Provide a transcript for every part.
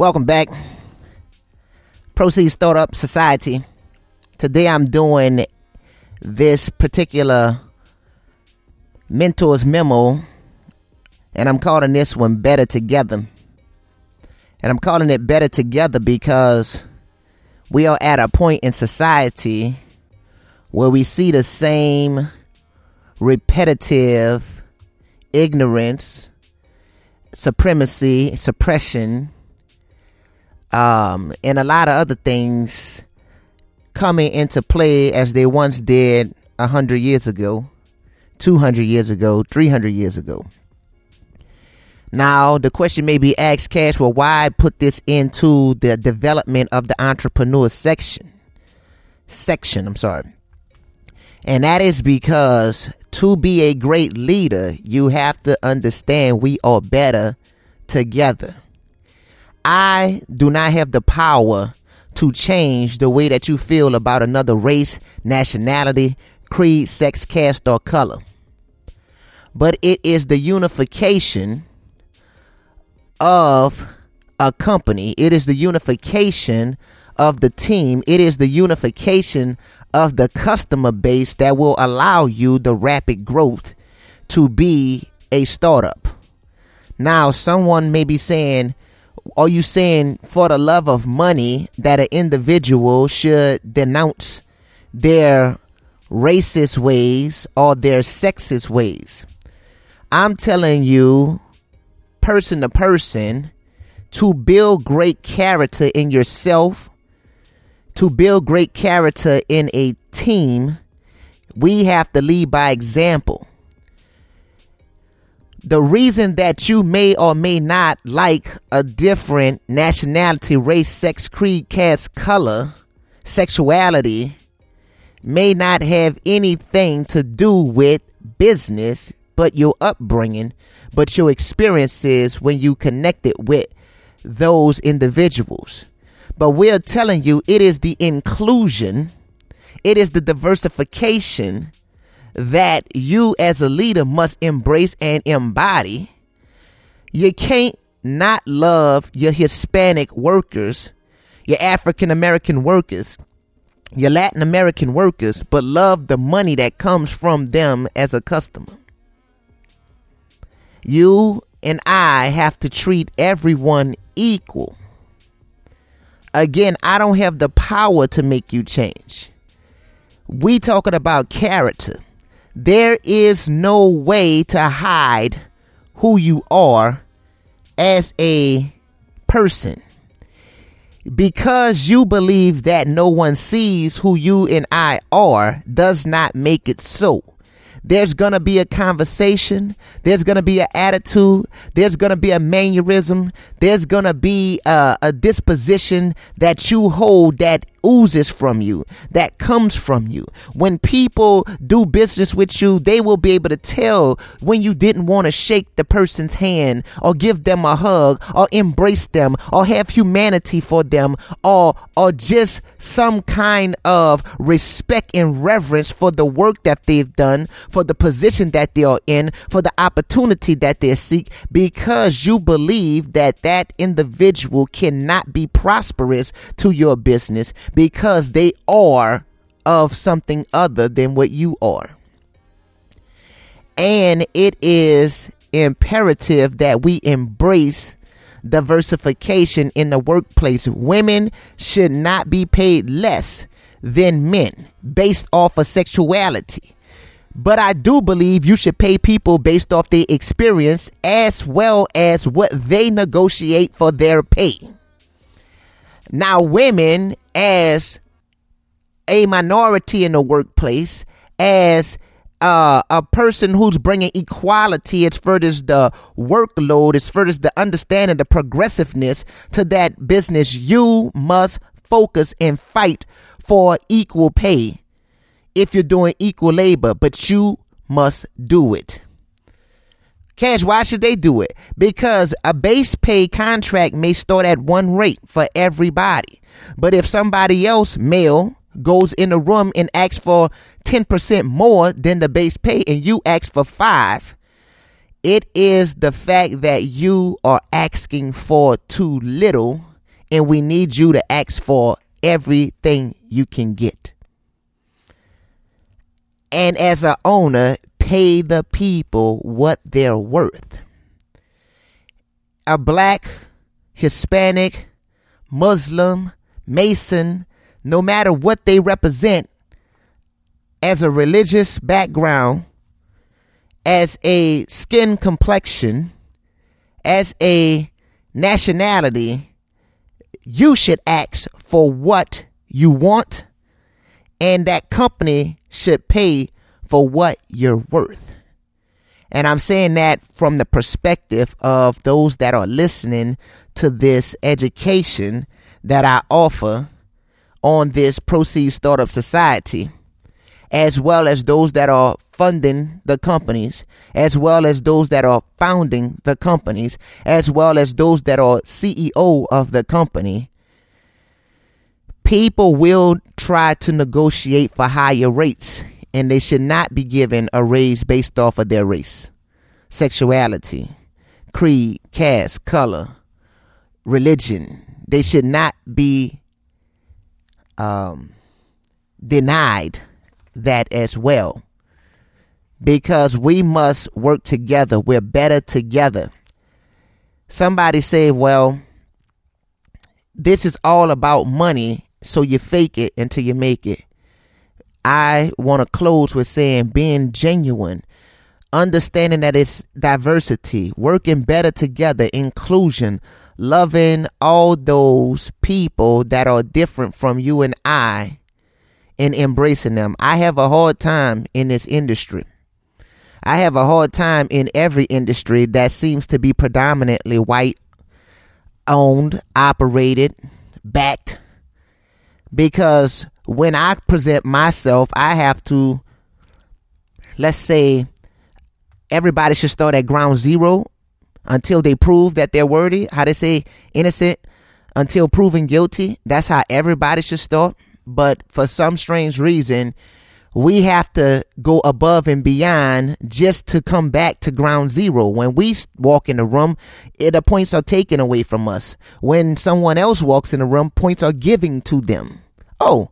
Welcome back. Proceed Startup Society. Today I'm doing this particular mentor's memo, and I'm calling this one Better Together. And I'm calling it Better Together because we are at a point in society where we see the same repetitive ignorance, supremacy, suppression, um, and a lot of other things coming into play as they once did a hundred years ago, two hundred years ago, three hundred years ago. Now the question may be asked, Cash, well, why put this into the development of the entrepreneur section? Section, I'm sorry. And that is because to be a great leader, you have to understand we are better together. I do not have the power to change the way that you feel about another race, nationality, creed, sex, caste, or color. But it is the unification of a company, it is the unification of the team, it is the unification of the customer base that will allow you the rapid growth to be a startup. Now, someone may be saying, are you saying for the love of money that an individual should denounce their racist ways or their sexist ways? I'm telling you, person to person, to build great character in yourself, to build great character in a team, we have to lead by example the reason that you may or may not like a different nationality, race, sex, creed, caste, color, sexuality may not have anything to do with business, but your upbringing, but your experiences when you connected with those individuals. But we're telling you it is the inclusion, it is the diversification that you as a leader must embrace and embody. You can't not love your Hispanic workers, your African American workers, your Latin American workers, but love the money that comes from them as a customer. You and I have to treat everyone equal. Again, I don't have the power to make you change. We talking about character. There is no way to hide who you are as a person. Because you believe that no one sees who you and I are does not make it so. There's going to be a conversation. There's going to be an attitude. There's going to be a mannerism. There's going to be a, a disposition that you hold that oozes from you, that comes from you. When people do business with you, they will be able to tell when you didn't want to shake the person's hand or give them a hug or embrace them or have humanity for them or or just some kind of respect and reverence for the work that they've done, for the position that they are in, for the opportunity that they seek because you believe that that individual cannot be prosperous to your business because they are of something other than what you are. And it is imperative that we embrace diversification in the workplace. Women should not be paid less than men based off of sexuality. But I do believe you should pay people based off their experience as well as what they negotiate for their pay. Now, women, as a minority in the workplace, as uh, a person who's bringing equality as far as the workload, as far as the understanding, the progressiveness to that business, you must focus and fight for equal pay if you're doing equal labor, but you must do it. Cash, why should they do it? Because a base pay contract may start at one rate for everybody. But if somebody else, male, goes in the room and asks for 10% more than the base pay and you ask for five, It is the fact that you are asking for too little, and we need you to ask for everything you can get. And as a owner, pay the people what they're worth. A black, Hispanic, Muslim, Mason, no matter what they represent as a religious background, as a skin complexion, as a nationality, you should ask for what you want, and that company should pay for what you're worth. And I'm saying that from the perspective of those that are listening to this education that I offer on this Proceed Startup Society, as well as those that are funding the companies, as well as those that are founding the companies, as well as those that are CEO of the company. People will try to negotiate for higher rates, and they should not be given a raise based off of their race, sexuality, creed, caste, color, religion. They should not be um, denied that as well because we must work together. We're better together. Somebody say, well, this is all about money, so you fake it until you make it. I want to close with saying being genuine, understanding that it's diversity, working better together, inclusion, loving all those people that are different from you and I, and embracing them. I have a hard time in this industry I have a hard time in every industry that seems to be predominantly white owned, operated, backed. Because when I present myself, I have to, let's say, everybody should start at ground zero until they prove that they're worthy. How they say innocent until proven guilty. That's how everybody should start. But for some strange reason, we have to go above and beyond just to come back to ground zero. When we walk in the room, the points are taken away from us. When someone else walks in the room, points are given to them. Oh,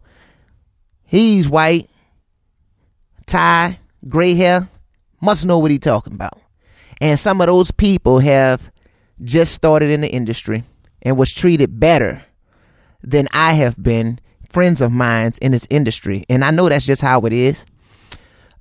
he's white, tie, gray hair, must know what he's talking about. And some of those people have just started in the industry and was treated better than I have been friends of mine in this industry, and I know that's just how it is.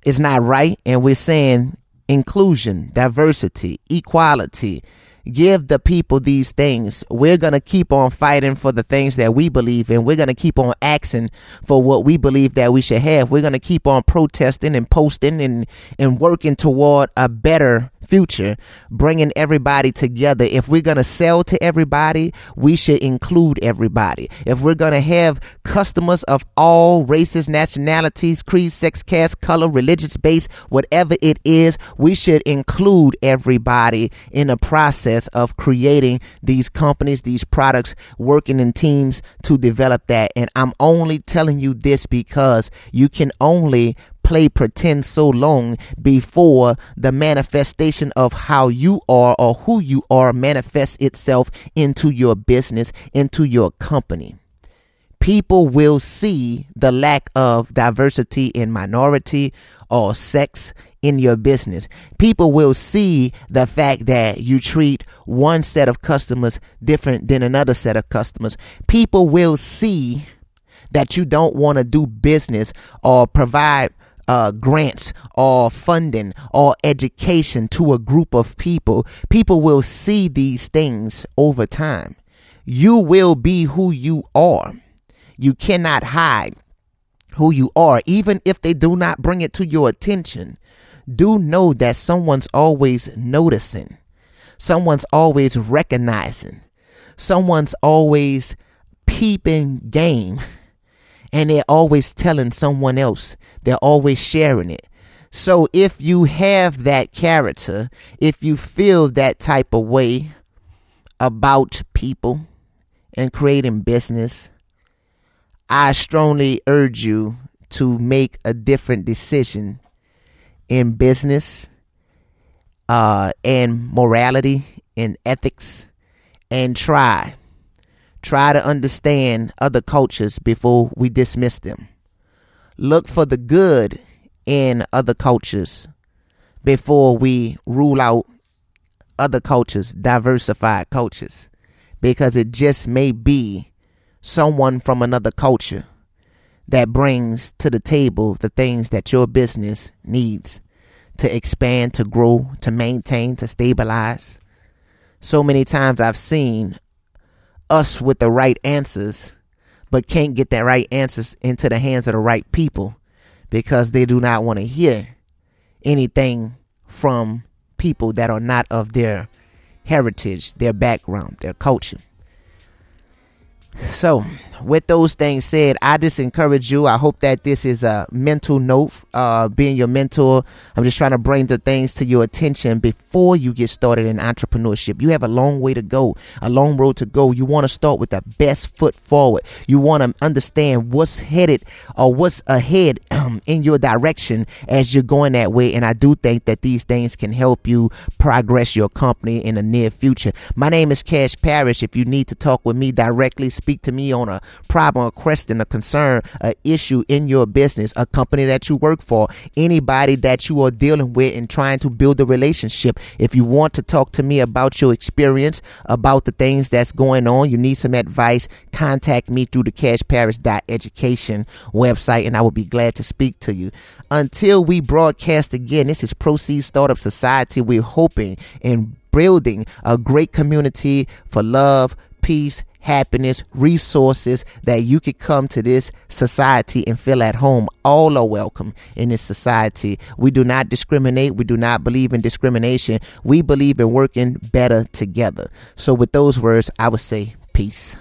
It's not right, and we're saying inclusion, diversity, equality, give the people these things. We're going to keep on fighting for the things that we believe in. We're going to keep on asking for what we believe that we should have. We're going to keep on protesting and posting and, and working toward a better future, bringing everybody together. If we're going to sell to everybody, we should include everybody. If we're going to have customers of all races, nationalities, creed, sex, caste, color, religious base, whatever it is, we should include everybody in the process of creating these companies, these products, working in teams to develop that. And I'm only telling you this because you can only play pretend so long before the manifestation of how you are or who you are manifests itself into your business, into your company. People will see the lack of diversity in minority or sex in your business. People will see the fact that you treat one set of customers different than another set of customers. People will see that you don't want to do business or provide uh, grants or funding or education to a group of people, people will see these things over time. You will be who you are. You cannot hide who you are, even if they do not bring it to your attention. Do know that someone's always noticing, someone's always recognizing, someone's always peeping game. and they're always telling someone else. They're always sharing it. So if you have that character, if you feel that type of way about people and creating business, I strongly urge you to make a different decision in business uh, and morality and ethics and try try to understand other cultures before we dismiss them look for the good in other cultures before we rule out other cultures diversified cultures because it just may be someone from another culture that brings to the table the things that your business needs to expand, to grow, to maintain, to stabilize. So many times I've seen us with the right answers, but can't get that right answers into the hands of the right people because they do not want to hear anything from people that are not of their heritage, their background, their culture. So, with those things said, I just encourage you. I hope that this is a mental note, uh, being your mentor. I'm just trying to bring the things to your attention before you get started in entrepreneurship. You have a long way to go, a long road to go. You want to start with the best foot forward. You want to understand what's headed or what's ahead um, in your direction as you're going that way. And I do think that these things can help you progress your company in the near future. My name is Cash Parrish. If you need to talk with me directly, speak to me on a problem, a question, a concern, a issue in your business, a company that you work for, anybody that you are dealing with and trying to build a relationship. If you want to talk to me about your experience, about the things that's going on, you need some advice, contact me through the cashparrish.education website and I will be glad to speak to you. Until we broadcast again, this is Proceed Startup Society. We're hoping and building a great community for love, peace, happiness, resources that you could come to this society and feel at home. All are welcome in this society. We do not discriminate. We do not believe in discrimination. We believe in working better together. So, with those words, I would say peace.